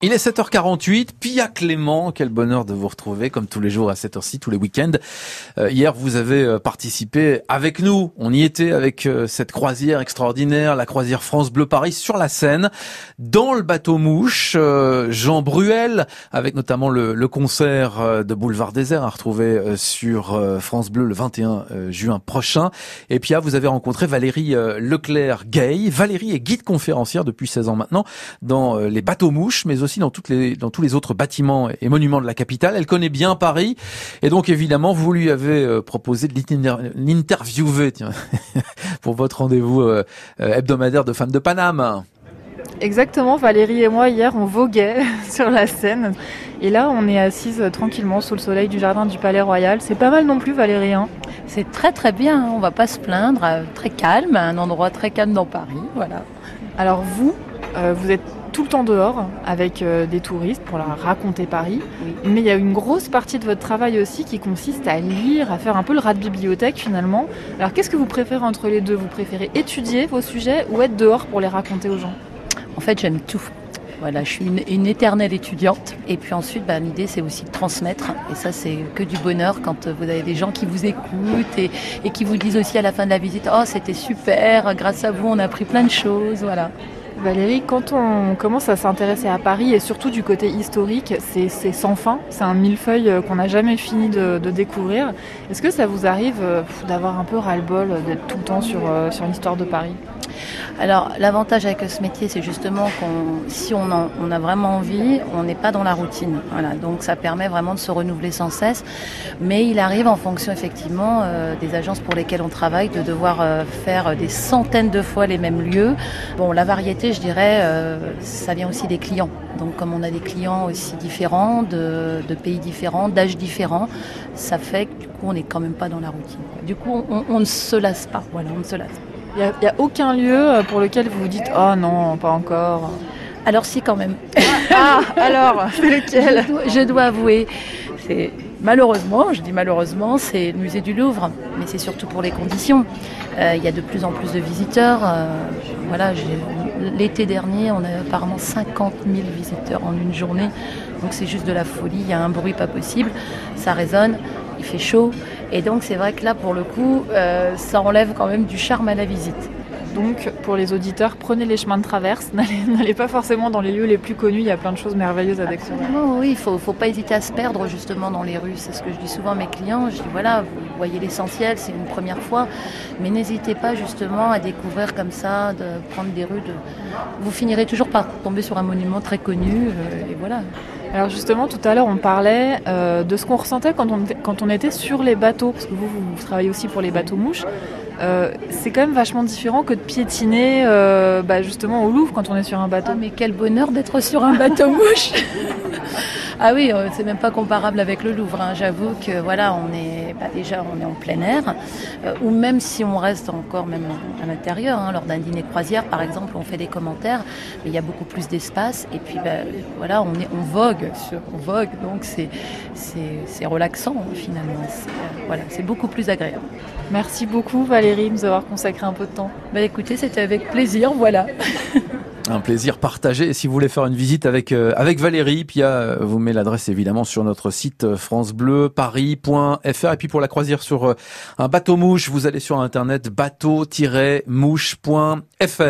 Il est 7h48, Pia Clément, quel bonheur de vous retrouver comme tous les jours à cette heure-ci, tous les week-ends. Euh, hier, vous avez euh, participé avec nous, on y était avec euh, cette croisière extraordinaire, la croisière France Bleu Paris sur la Seine, dans le bateau mouche, Jean Bruel, avec notamment le, le, concert de Boulevard Désert à retrouver sur France Bleu le 21 juin prochain. Et Pia, vous avez rencontré Valérie Leclerc-Gay. Valérie est guide conférencière depuis 16 ans maintenant dans les bateaux mouches, mais aussi aussi dans toutes les dans tous les autres bâtiments et monuments de la capitale. Elle connaît bien Paris et donc évidemment vous lui avez euh, proposé de l'interviewer pour votre rendez-vous euh, euh, hebdomadaire de femmes de Paname. Exactement, Valérie et moi hier on voguait sur la scène et là on est assise tranquillement sous le soleil du jardin du Palais Royal. C'est pas mal non plus Valérie. Hein C'est très très bien, on va pas se plaindre, très calme, un endroit très calme dans Paris, voilà. Alors vous, vous êtes tout le temps dehors avec euh, des touristes pour leur raconter Paris. Mais il y a une grosse partie de votre travail aussi qui consiste à lire, à faire un peu le rat de bibliothèque finalement. Alors qu'est-ce que vous préférez entre les deux? Vous préférez étudier vos sujets ou être dehors pour les raconter aux gens? En fait, j'aime tout. Voilà, je suis une, éternelle étudiante. Et puis ensuite, bah, l'idée, c'est aussi de transmettre. Et ça, c'est que du bonheur quand vous avez des gens qui vous écoutent et, et qui vous disent aussi à la fin de la visite, oh, c'était super, grâce à vous, on a appris plein de choses. Voilà. Valérie, quand on commence à s'intéresser à Paris et surtout du côté historique, c'est sans fin, c'est un millefeuille euh, qu'on n'a jamais fini de, découvrir. Est-ce que ça vous arrive euh, d'avoir un peu ras-le-bol d'être tout le temps sur, euh, sur l'histoire de Paris? Alors l'avantage avec ce métier, c'est justement qu'on, si on, on, a vraiment envie, on n'est pas dans la routine. Voilà, donc ça permet vraiment de se renouveler sans cesse. Mais il arrive en fonction effectivement euh, des agences pour lesquelles on travaille de devoir euh, faire des centaines de fois les mêmes lieux. Bon, la variété, je dirais, euh, ça vient aussi des clients. Donc comme on a des clients aussi différents, de, pays différents, d'âges différents, ça fait que du coup on n'est quand même pas dans la routine. Du coup on ne se lasse pas. Voilà, on ne se lasse pas. Il n'y a, aucun lieu euh, pour lequel vous vous dites Oh non, pas encore Alors, si, quand même. ah, alors, c'est lequel je dois, avouer, c'est malheureusement, je dis malheureusement, c'est le musée du Louvre, mais c'est surtout pour les conditions. Euh, il y a de plus en plus de visiteurs. Euh, voilà, l'été dernier, on a apparemment 50 000 visiteurs en une journée. Donc c'est juste de la folie. Il y a un bruit pas possible. Ça résonne il fait chaud. Et donc c'est vrai que là, pour le coup, euh, ça enlève quand même du charme à la visite. Donc pour les auditeurs, prenez les chemins de traverse, n'allez pas forcément dans les lieux les plus connus, il y a plein de choses merveilleuses à découvrir. Oui, il faut, faut pas hésiter à se perdre justement dans les rues, c'est ce que je dis souvent à mes clients, je dis voilà, vous voyez l'essentiel, c'est une première fois, mais n'hésitez pas justement à découvrir comme ça, de prendre des rues, de... vous finirez toujours par tomber sur un monument très connu, euh, et voilà. Alors justement, tout à l'heure, on parlait euh, de ce qu'on ressentait quand on, quand on était sur les bateaux, parce que vous, vous travaillez aussi pour les bateaux mouches. Euh, c'est quand même vachement différent que de piétiner euh, bah, justement au Louvre quand on est sur un bateau. Ah, mais quel bonheur d'être sur un bateau mouche Ah oui, euh, c'est même pas comparable avec le Louvre. Hein. J'avoue que voilà, on est bah, déjà on est en plein air, euh, ou même si on reste encore même à l'intérieur, hein, lors d'un dîner de croisière par exemple, on fait des commentaires, mais il y a beaucoup plus d'espace et puis bah, voilà, on est on vogue, sur, on vogue, donc c'est c'est relaxant finalement. Euh, voilà, c'est beaucoup plus agréable. Merci beaucoup Valérie de nous avoir consacré un peu de temps. Bah écoutez, c'était avec plaisir, voilà. Un plaisir partagé. Si vous voulez faire une visite avec euh, avec Valérie, Pia euh, vous met l'adresse évidemment sur notre site euh, francebleuparis.fr. Et puis pour la croisière sur un bateau mouche, vous allez sur internet bateau-mouche.fr.